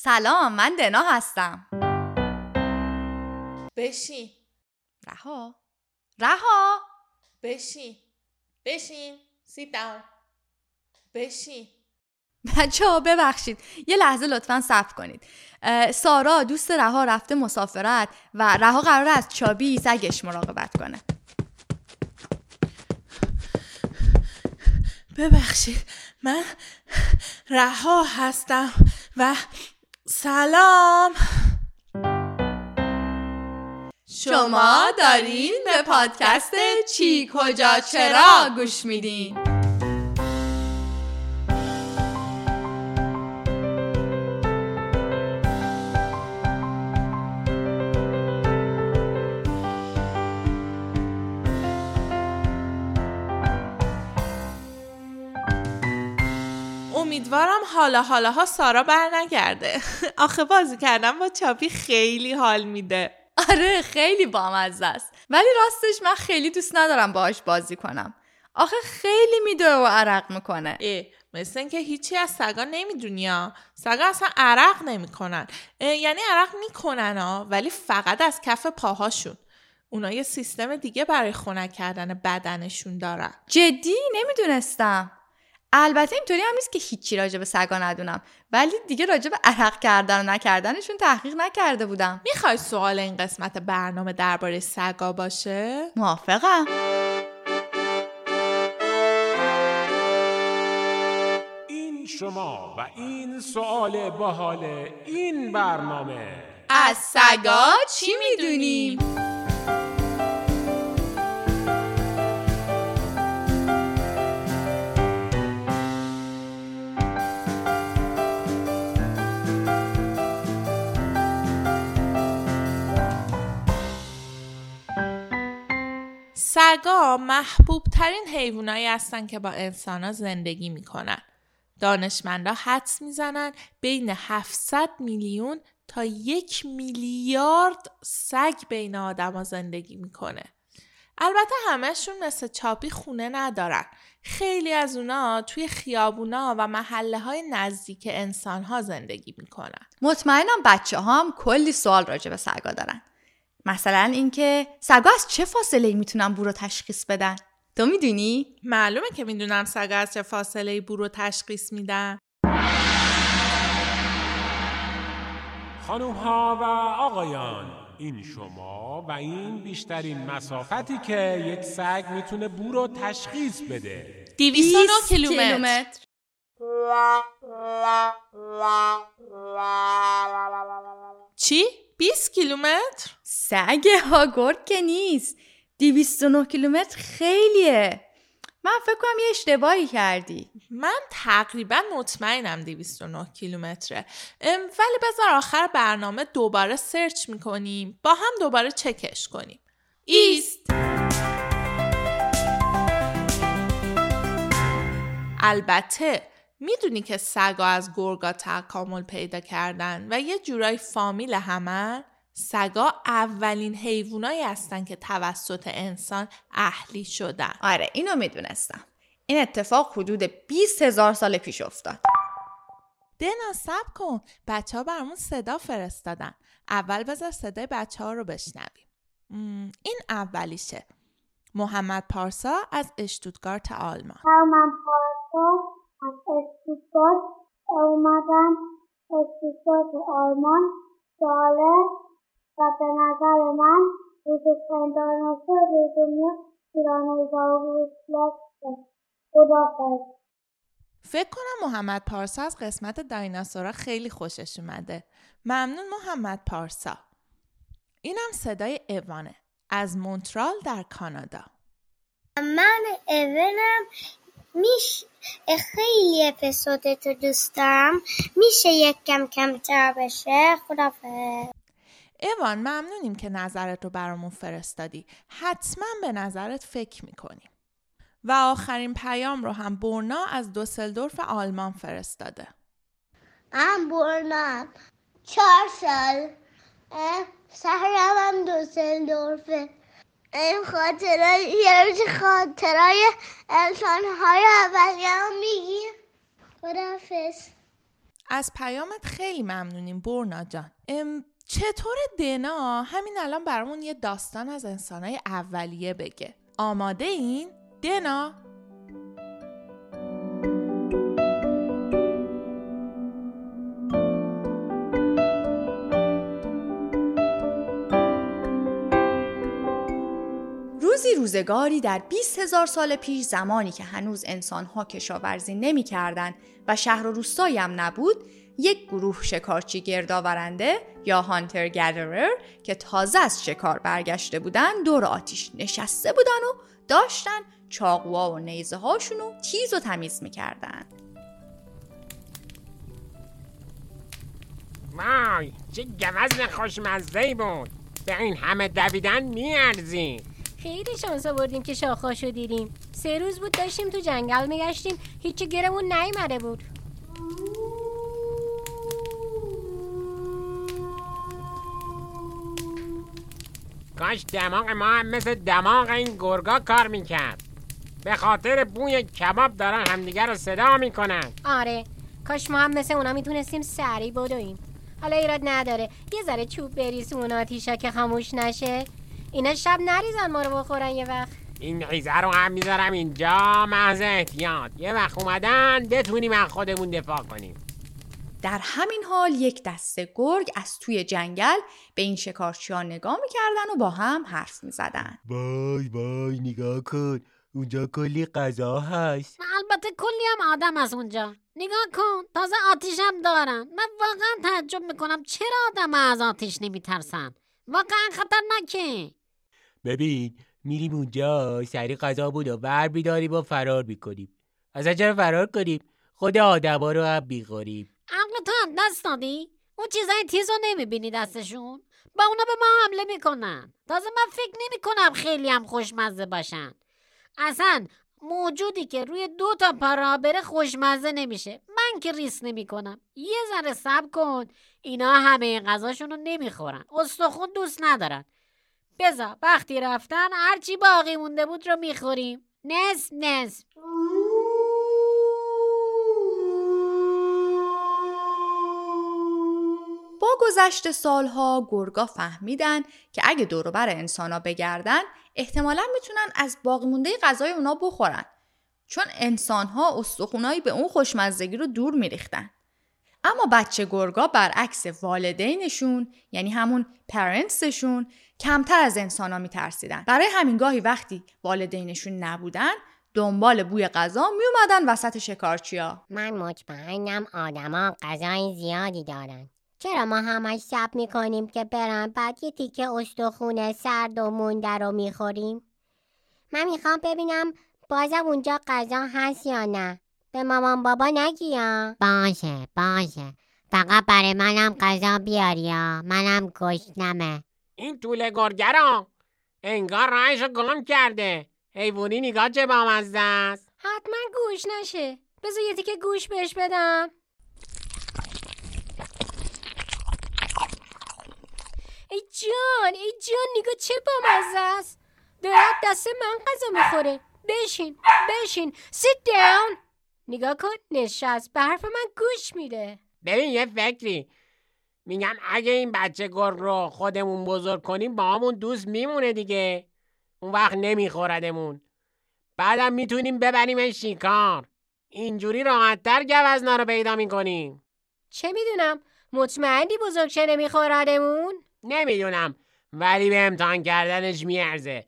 سلام من دنا هستم. بشین. رها. رها. بشین. بشین. سیت داون بشین. بچه ها ببخشید. یه لحظه لطفا صبر کنید. سارا دوست رها رفته مسافرت و رها قرار از چابی سگش مراقبت کنه. ببخشید. من رها هستم و سلام. شما دارین به پادکست چی کجا چرا گوش میدین؟ امیدوارم حالا حالاها سارا بر نگرده. آخه بازی کردم با چاپی خیلی حال میده. آره خیلی بامزه است. ولی راستش من خیلی دوست ندارم باهاش بازی کنم. آخه خیلی میدوه و عرق می‌کنه. اه مثل اینکه هیچی از سگا نمی‌دونی ها. سگا اصلا عرق نمی‌کنن. یعنی عرق می‌کنن ها ولی فقط از کف پاهاشون. اونا یه سیستم دیگه برای خنک کردن بدنشون دارن. جدی؟ نمی‌دونستم. البته اینطوری هم نیست که هیچی راجع به سگا ندونم. ولی دیگه راجع به عرق کردن و نکردنشون تحقیق نکرده بودم. می‌خوای سوال این قسمت برنامه درباره سگا باشه؟ موافقم. این شما و این سوال باحال این برنامه. از سگا چی می‌دونیم؟ سگا محبوب ترین حیوانایی هستن که با انسان زندگی می‌کنن. دانشمندا حدس می‌زنن بین 700 میلیون تا یک میلیارد سگ بین آدما زندگی می‌کنه. البته همهشون مثل چاپی خونه ندارن. خیلی از اونا توی خیابونا و محله های نزدیک انسان ها زندگی می‌کنن. مطمئنم بچه ها هم کلی سوال راجع به سگا دارن مثلا اینکه سگا از چه فاصله ای می‌تونن بو رو تشخیص بدن تو می‌دونی معلومه که می‌دونم سگ از چه فاصله بو رو تشخیص میدن. خانم ها و آقایان این شما و این بیشترین مسافتی که یک سگ می‌تونه بو رو تشخیص بده 209 کیلومتر. چی؟ 20 کیلومتر؟ سگ هاگورد که نیست. 209 کیلومتر خیلیه. من فکر کنم یه اشتباهی کردی. من تقریبا مطمئنم 209 کیلومتره. ولی بذار آخر برنامه دوباره سرچ می‌کنیم. با هم دوباره چکش کنیم. ایست. البته می‌دونی که سگا از گرگا تکامل پیدا کردن و یه جورای فامیل همن سگا اولین حیوانایی هستن که توسط انسان اهلی شدن. آره اینو می‌دونستم. این اتفاق حدود 20 هزار سال پیش افتاد. دنا سب کن بچه ها برامون صدا فرستادن. اول بذار صدای بچه ها رو بشنویم. این اولیشه. محمد پارسا از اشتوتگارت آلمان. من پارسا. از استوتگارت اومدم استوتگارت آلمان جالب و به نظر من بزرگترین روی دنیا رکسه خدافظ. فکر کنم محمد پارسا از قسمت دایناسورا خیلی خوشش اومده. ممنون محمد پارسا. اینم صدای اوانه از مونترال در کانادا. من اونم میش خیلی اپیزودت رو دوست دارم میشه یک کم کمتر بشه؟ خدافظ. اوان ممنونیم که نظرت رو برامون فرستادی. حتما به نظرت فکر می‌کنیم. و آخرین پیام رو هم برنا از دوسلدورف آلمان فرستاده. من برنم چهار سال. شهرم هم دوسلدورفه. این خاطرهای یه روز خاطرهای انسانهای اولیه رو میگی خداحافظ. از پیامت خیلی ممنونیم برنا جان. ام، چطور دنا همین الان برامون یه داستان از انسانهای اولیه بگه. آماده این؟ دنا؟ روزگاری در 20 هزار سال پیش زمانی که هنوز انسانها کشاورزی نمی کردن و شهر و روستایی هم نبود یک گروه شکارچی گردآورنده یا هانتر گدرر که تازه از شکار برگشته بودن دور آتیش نشسته بودن و داشتن چاقوها و نیزه هاشونو تیز و تمیز می‌کردن. وای چه گوزن خوشمزه بود. به این همه دویدن میارزی. خیلی شانس آوردیم که شاخاشو دیدیم. سه روز بود داشتیم تو جنگل میگشتیم. هیچی گیرمون نیومده بود. کاش دماغ ما هم مثل دماغ این گرگا کار می‌کرد. به خاطر بوی کباب دارن همدیگه رو صدا می‌کنن. آره کاش ما هم مثل اونا می‌تونستیم سری بدویم. حالا ایراد نداره. یه ذره چوب بریز اون آتیشا که خاموش نشه. اینا شب نریزن ما رو بخورن یه وقت. این ریزه رو هم می‌ذارم اینجا محض احتیاط یه وقت اومدن بتونیم از خودمون دفاع کنیم. در همین حال یک دسته گرگ از توی جنگل به این شکارچی ها نگاه می‌کردن و با هم حرف می‌زدن. وای وای نگاه کن. اونجا کلی غذا هست. البته کلی هم آدم از اونجا. نگاه کن تازه آتیش هم دارن. من واقعا تعجب می‌کنم چرا آدم از آتیش نمیترسن. واقعا خطرناکه. ببین میریم اونجا سری غذا بود و ور بیداریم و فرار می‌کنیم. از چرا فرار کنیم؟ خود آدما رو هم بیخوریم عقل تو هم دست دادی اون چیزای تیز رو نمی‌بینی دستشون؟ با اونا به ما حمله می‌کنن. تازه من فکر نمی‌کنم خیلی هم خوشمزه باشن. اصلا موجودی که روی دو تا پا بره خوشمزه نمیشه. من که ریس نمی‌کنم. یه ذره صبر کن. اینا همه غذاشون رو نمی‌خورن. استخون دوست ندارن. بزا وقتی رفتن هرچی باقی مونده بود رو می‌خوریم. نصف نصف با گذشت سالها گرگا فهمیدن که اگه دوروبر انسانا بگردن احتمالا می‌تونن از باقی مونده غذای اونا بخورن. چون انسانها استخونایی به اون خوشمزگی رو دور میریختن. اما بچه گرگا برعکس والدینشون یعنی همون پرنتسشون کمتر از انسانا میترسیدن. برای همین گاهی وقتی والدینشون نبودن دنبال بوی غذا میومدن وسط شکارچیا. من مطمئنم آدما غذای زیادی دارن. چرا ما همش سب می‌کنیم که برن بعد یه تیکه استخونه سرد و مونده رو می‌خوریم؟ من می‌خوام ببینم بازم اونجا غذا هست یا نه. به مامان بابا نگی یا؟ باشه باشه. فقط برای منم غذا بیاری یا؟ منم گشنمه. این طول گرگرا. انگار رایش گم کرده. حیوانی نگاه چه بامزده است حتما گوش نشه. بذار یه تیکه گوش بهش بدم. ای جان ای جان نگاه چه بامزه است؟ دارد دست من غذا می‌خوره. بشین بشین. Sit down. نگاه کن نشست. به حرف من گوش میده. ببین یه فکری. میگم اگه این بچه گرگ رو خودمون بزرگ کنیم با همون دوست میمونه دیگه. اون وقت نمیخوردمون. بعدم می‌تونیم ببریم شکار. اینجوری راحتتر گوزنا رو پیدا می‌کنیم. چه می‌دونم؟ مطمئنی بزرگ شه نمیخوردمون؟ نمی‌دونم. ولی به امتحان کردنش میارزه.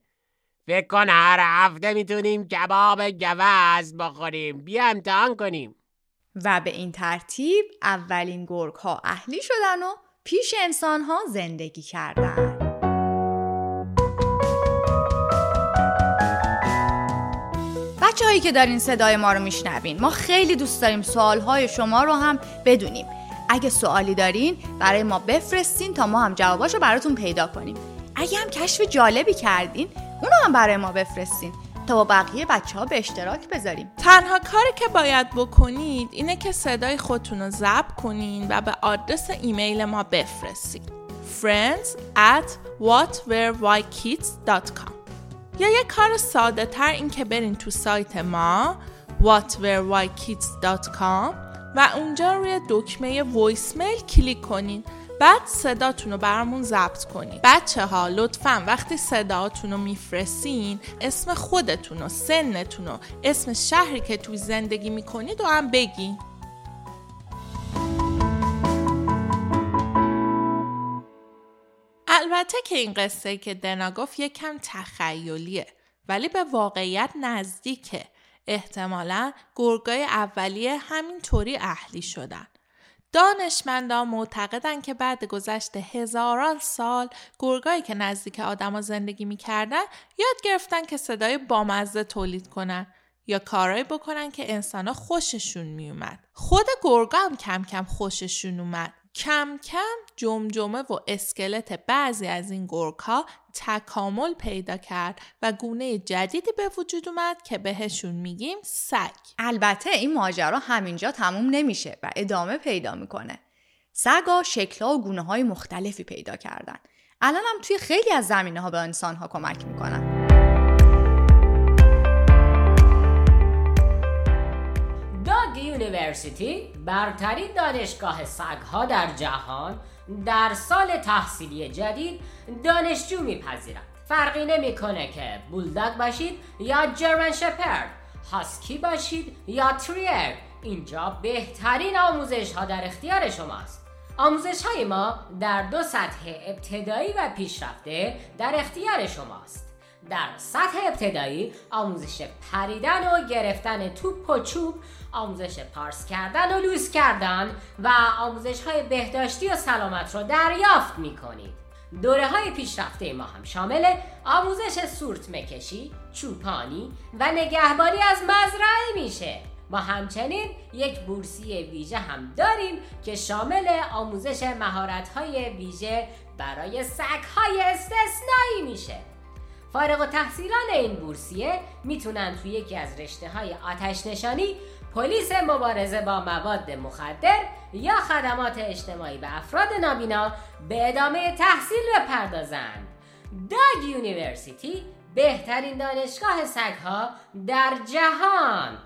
فکر کن هر هفته می‌تونیم کباب گوز بخوریم. بیا امتحان کنیم. و به این ترتیب اولین گرگ ها اهلی شدن و پیش انسان ها زندگی کردن. بچه هایی که دارین صدای ما رو میشنوین ما خیلی دوست داریم سوال های شما رو هم بدونیم. اگه سوالی دارین برای ما بفرستین تا ما هم جواباشو براتون پیدا کنیم. اگه هم کشف جالبی کردین اونو هم برای ما بفرستین تا با بقیه بچه ها به اشتراک بذاریم. تنها کاری که باید بکنید اینه که صدای خودتون رو ضبط کنین و به آدرس ایمیل ما بفرستید friends at whatwerewhykids.com یا یه کار ساده تر این که برین تو سایت ما whatwerewhykids.com و اونجا روی دکمه voicemail کلیک کنین بعد صداتون رو برامون ضبط کنین. بچه ها لطفا وقتی صداتون رو میفرستین اسم خودتون و سنتون و اسم شهری که توی زندگی می‌کنید و هم بگین. البته که این قصه که دنا گفت یکم تخیلیه ولی به واقعیت نزدیکه. احتمالا گرگای اولیه همینطوری اهلی شدن. دانشمندان معتقدن که بعد گذشت هزاران سال گرگایی که نزدیک آدما زندگی می‌کردن یاد گرفتن که صدای بامزه تولید کنن یا کارایی بکنن که انسانا خوششون میومد. خود گرگا هم کم کم خوششون اومد. کم کم جمجمه و اسکلت بعضی از این گرگ ها تکامل پیدا کرد و گونه جدیدی به وجود اومد که بهشون میگیم سگ. البته این ماجرا همینجا تموم نمیشه و ادامه پیدا می‌کنه. سگا شکلها و گونه های مختلفی پیدا کردن. الان هم توی خیلی از زمینه ها به انسان ها کمک می‌کنن. یونیورسیتی برترین دانشگاه سگها در جهان در سال تحصیلی جدید دانشجو میپذیرد. فرقی نمی‌کنه که بولداگ باشید یا جرمن شپرد هاسکی باشید یا تریر اینجا بهترین آموزش ها در اختیار شماست. آموزش های ما در دو سطح ابتدایی و پیشرفته در اختیار شماست. در سطح ابتدایی آموزش پریدن و گرفتن توپ و چوب آموزش پارس کردن و لوس کردن و آموزش های بهداشتی و سلامت رو دریافت می کنید دوره های پیشرفته ما هم شامل آموزش سورت مکشی، چوپانی و نگهبانی از مزرعه میشه. ما همچنین یک بورسیه ویژه هم داریم که شامل آموزش مهارت های ویژه برای سگ های استثنایی میشه. فارغ و تحصیلان این بورسیه می‌تونن توی یکی از رشته های آتش نشانی پلیس مبارزه با مواد مخدر یا خدمات اجتماعی به افراد نابینا به ادامه تحصیل بپردازند. داگ یونیورسیتی بهترین دانشگاه سگها در جهان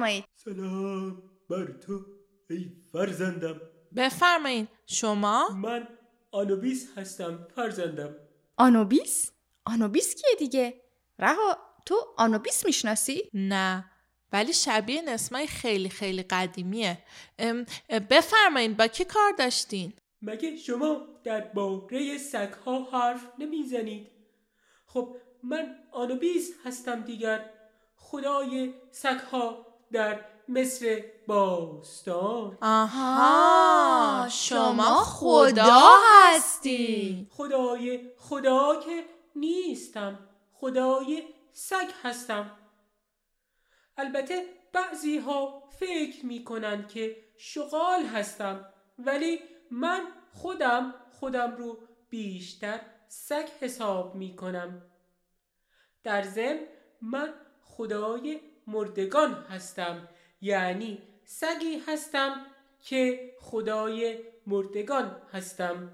بفرمایید. سلام بر تو ای فرزندم. بفرمایین شما؟ من آنوبیس هستم فرزندم. آنوبیس؟ آنوبیس کیه دیگه؟ رها تو آنوبیس می‌شناسی؟ نه ولی شبیه نسمای خیلی خیلی قدیمیه. ام، بفرمایین با کی کار داشتین؟ مگه شما درباره سگها حرف نمی‌زنید؟ خب من آنوبیس هستم دیگر. خدای سگها. در مصر باستان. آها شما خدا هستی. خدای خدا که نیستم خدای سگ هستم. البته بعضی ها فکر می کنند که شغال هستم ولی من خودم خودم رو بیشتر سگ حساب می کنم در ضمن من خدای مردگان هستم. یعنی سگی هستم که خدای مردگان هستم.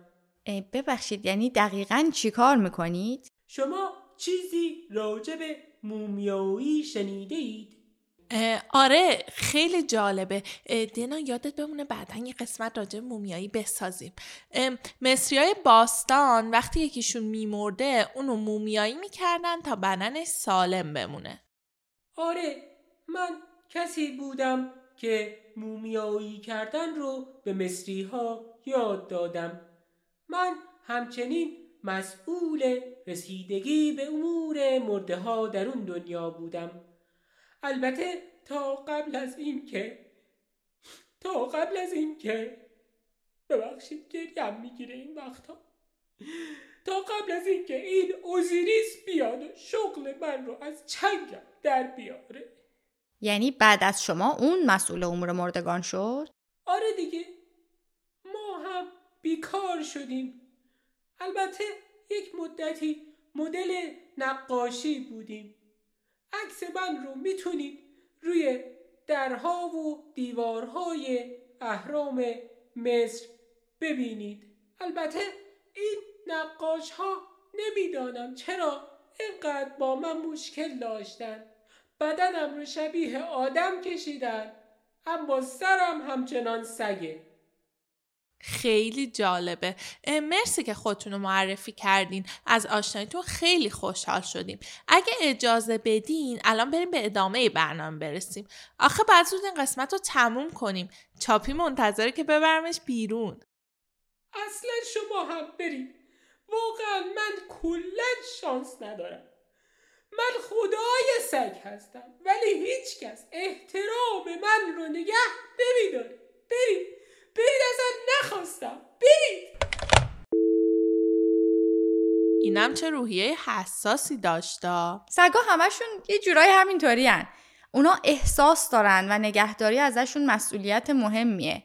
ببخشید یعنی دقیقا چی کار می‌کنید؟ شما چیزی راجع به مومیایی شنیده اید؟ آره خیلی جالبه. دینا یادت بمونه بعدا یه قسمت راجع به مومیایی بسازیم. مصری های باستان وقتی یکیشون میمرده اونو مومیایی می‌کردن تا بدنش سالم بمونه. آره من کسی بودم که مومیایی کردن رو به مصری ها یاد دادم. من همچنین مسئول رسیدگی به امور مرده ها در اون دنیا بودم. البته تا قبل از این که تا قبل از این که ببخشید گریم می‌گیره این وقتا تا قبل از این که این اوزیریس بیاد و شغل من رو از چنگم در بیاره. یعنی بعد از شما اون مسئول امور مردگان شد؟ آره دیگه. ما هم بیکار شدیم. البته یک مدتی مدل نقاشی بودیم. عکس من رو می‌تونید روی درها و دیوارهای اهرام مصر ببینید. البته این نقاش ها نمی‌دانم چرا اینقدر با من مشکل داشتن. بدنم رو شبیه آدم کشیدن اما سرم همچنان سگه. خیلی جالبه. مرسی که خودتون رو معرفی کردین. از آشناییتون خیلی خوشحال شدیم. اگه اجازه بدین الان بریم به ادامه برنامه برسیم. آخه بعد زود این قسمت رو تموم کنیم. چاپی منتظره که ببرمش بیرون. اصلا شما هم برید واقعا من کلا شانس ندارم. من خدای سگ هستم ولی هیچ کس احترام من رو نگه نمیداره. برید برید ازم نخواستم. برید. اینم چه روحیه حساسی داشتا. سگا همشون یه جورایی همینطوری هن. اونا احساس دارن و نگهداری ازشون مسئولیت مهمیه.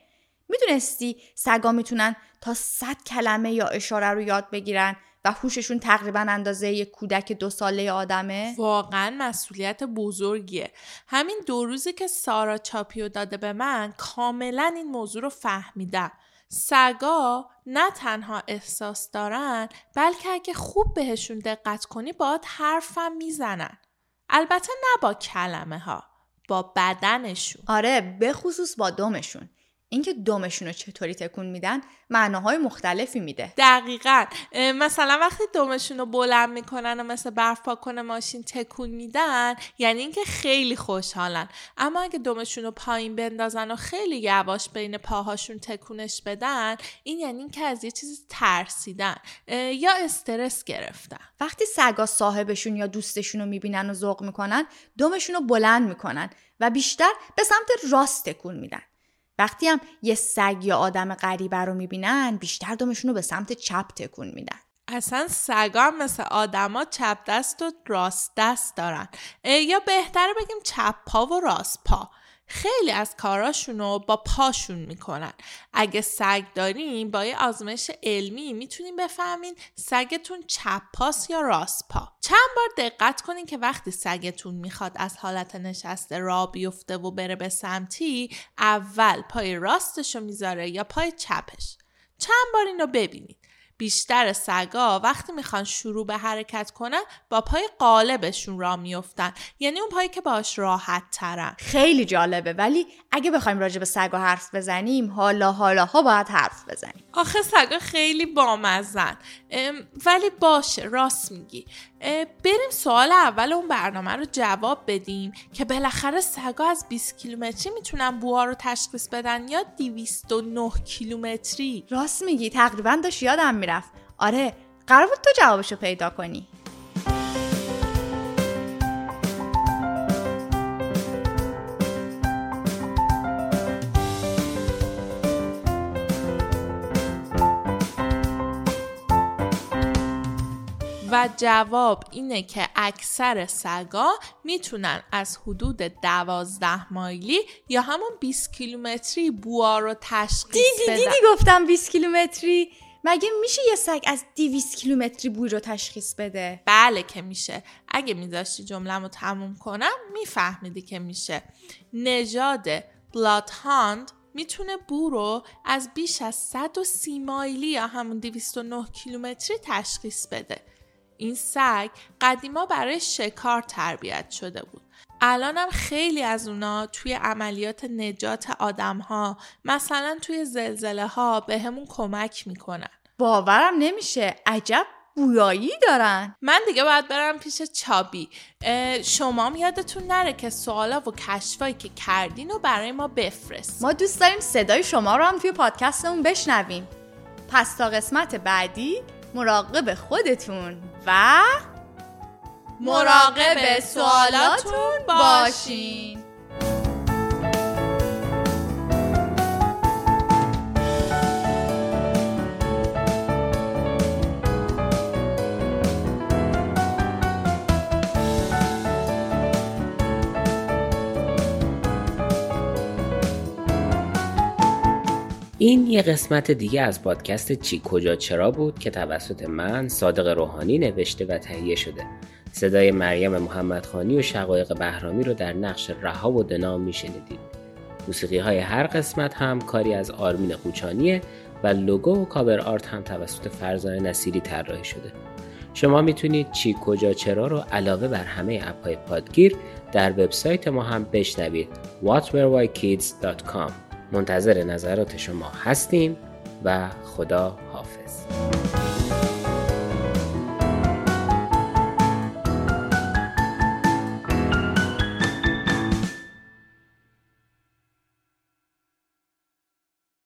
می‌دونستی سگا می‌تونن تا صد کلمه یا اشاره رو یاد بگیرن و هوششون تقریبا اندازه یک کودک دو ساله آدمه؟ واقعا مسئولیت بزرگیه همین دو روزی که سارا چاپیو داده به من کاملا این موضوع رو فهمیدم سگا نه تنها احساس دارن بلکه اگه خوب بهشون دقت کنی باید حرفم می‌زنن البته نه با کلمه ها با بدنشون آره به خصوص با دمشون. اینکه دمشون رو چطوری تکون میدن معناهای مختلفی میده. دقیقا مثلا وقتی دمشون رو بلند می‌کنن و مثل برف پاکن ماشین تکون میدن یعنی اینکه خیلی خوشحالن اما اگه دمشون رو پایین بندازن و خیلی یواش بین پاهاشون تکونش بدن این یعنی اینکه از یه چیزی ترسیدن یا استرس گرفتن وقتی سگا صاحبشون یا دوستشون رو می‌بینن و ذوق می‌کنن دمشون رو بلند می‌کنن و بیشتر به سمت راست تکون میدن. وقتی هم یه سگ یا آدم غریبه رو می‌بینن بیشتر دمشون رو به سمت چپ تکون میدن. اصلا سگا مثل آدما چپ دست و راست دست دارن. یا بهتره بگیم چپ پا و راست پا. خیلی از کاراشون رو با پاشون می‌کنن. اگه سگ داریم با یه آزمایش علمی می‌تونیم بفهمین سگتون چپ پاس یا راست پا. چند بار دقت کنین که وقتی سگتون می‌خواد از حالت نشسته را بیفته و بره به سمتی اول پای راستش رو می‌ذاره یا پای چپش. چند بار این رو ببینید بیشتر سگا وقتی می‌خوان شروع به حرکت کنن با پای قالبشون را میفتن یعنی اون پایی که باش راحت ترن خیلی جالبه. ولی اگه بخوایم راجع به سگا حرف بزنیم حالا حالاها باید حرف بزنیم. آخه سگا خیلی بامزن ام، ولی باشه راست میگی. بریم سوال اول اون برنامه رو جواب بدیم که بالاخره سگا از 20 کیلومتری می‌تونن بوها رو تشخیص بدن یا 209 کیلومتری؟ راست میگی. تقریبا داشت یادم می‌رفت. آره قرار بود تو جوابشو پیدا کنی. و جواب اینه که اکثر سگا می‌تونن از حدود دوازده مایلی یا همون 20 کیلومتری بوها رو تشخیص دیدی بدن دیدی گفتم 20 کیلومتری مگه میشه یه سگ از 200 کیلومتری بوی رو تشخیص بده؟ بله که میشه. اگه میذاشتی جملم رو تموم کنم میفهمیدی که میشه. نژاد بلاد هاند می‌تونه بو رو از بیش از 130 مایلی یا همون 209 کیلومتری تشخیص بده. این سگ قدیما برای شکار تربیت شده بود. الانم خیلی از اونا توی عملیات نجات آدم ها مثلا توی زلزله ها به همون کمک می‌کنن. باورم نمیشه. عجب بویایی دارن. من دیگه باید برم پیش چابی. شما یادتون نره که سوالا و کشفایی که کردین رو برای ما بفرست. ما دوست داریم صدای شما رو هم توی پادکستمون بشنویم. پس تا قسمت بعدی مراقب خودتون و مراقب سوالاتون باشین. این یه قسمت دیگه از پادکست چی کجا چرا بود که توسط من صادق روحانی نوشته و تهیه شده. صدای مریم محمدخانی و شقایق بهرامی رو در نقش رها و دنا میشنیدید موسیقی های هر قسمت هم کاری از آرمین قوچانیه و لوگو و کاور آرت هم توسط فرزانه نصیری طراحی شده. شما می‌تونید چی کجا چرا رو علاوه بر همه اپهای پادگیر در وبسایت ما هم بشنوید. whatwherewhykids.com منتظر نظرات شما هستیم و خدا حافظ.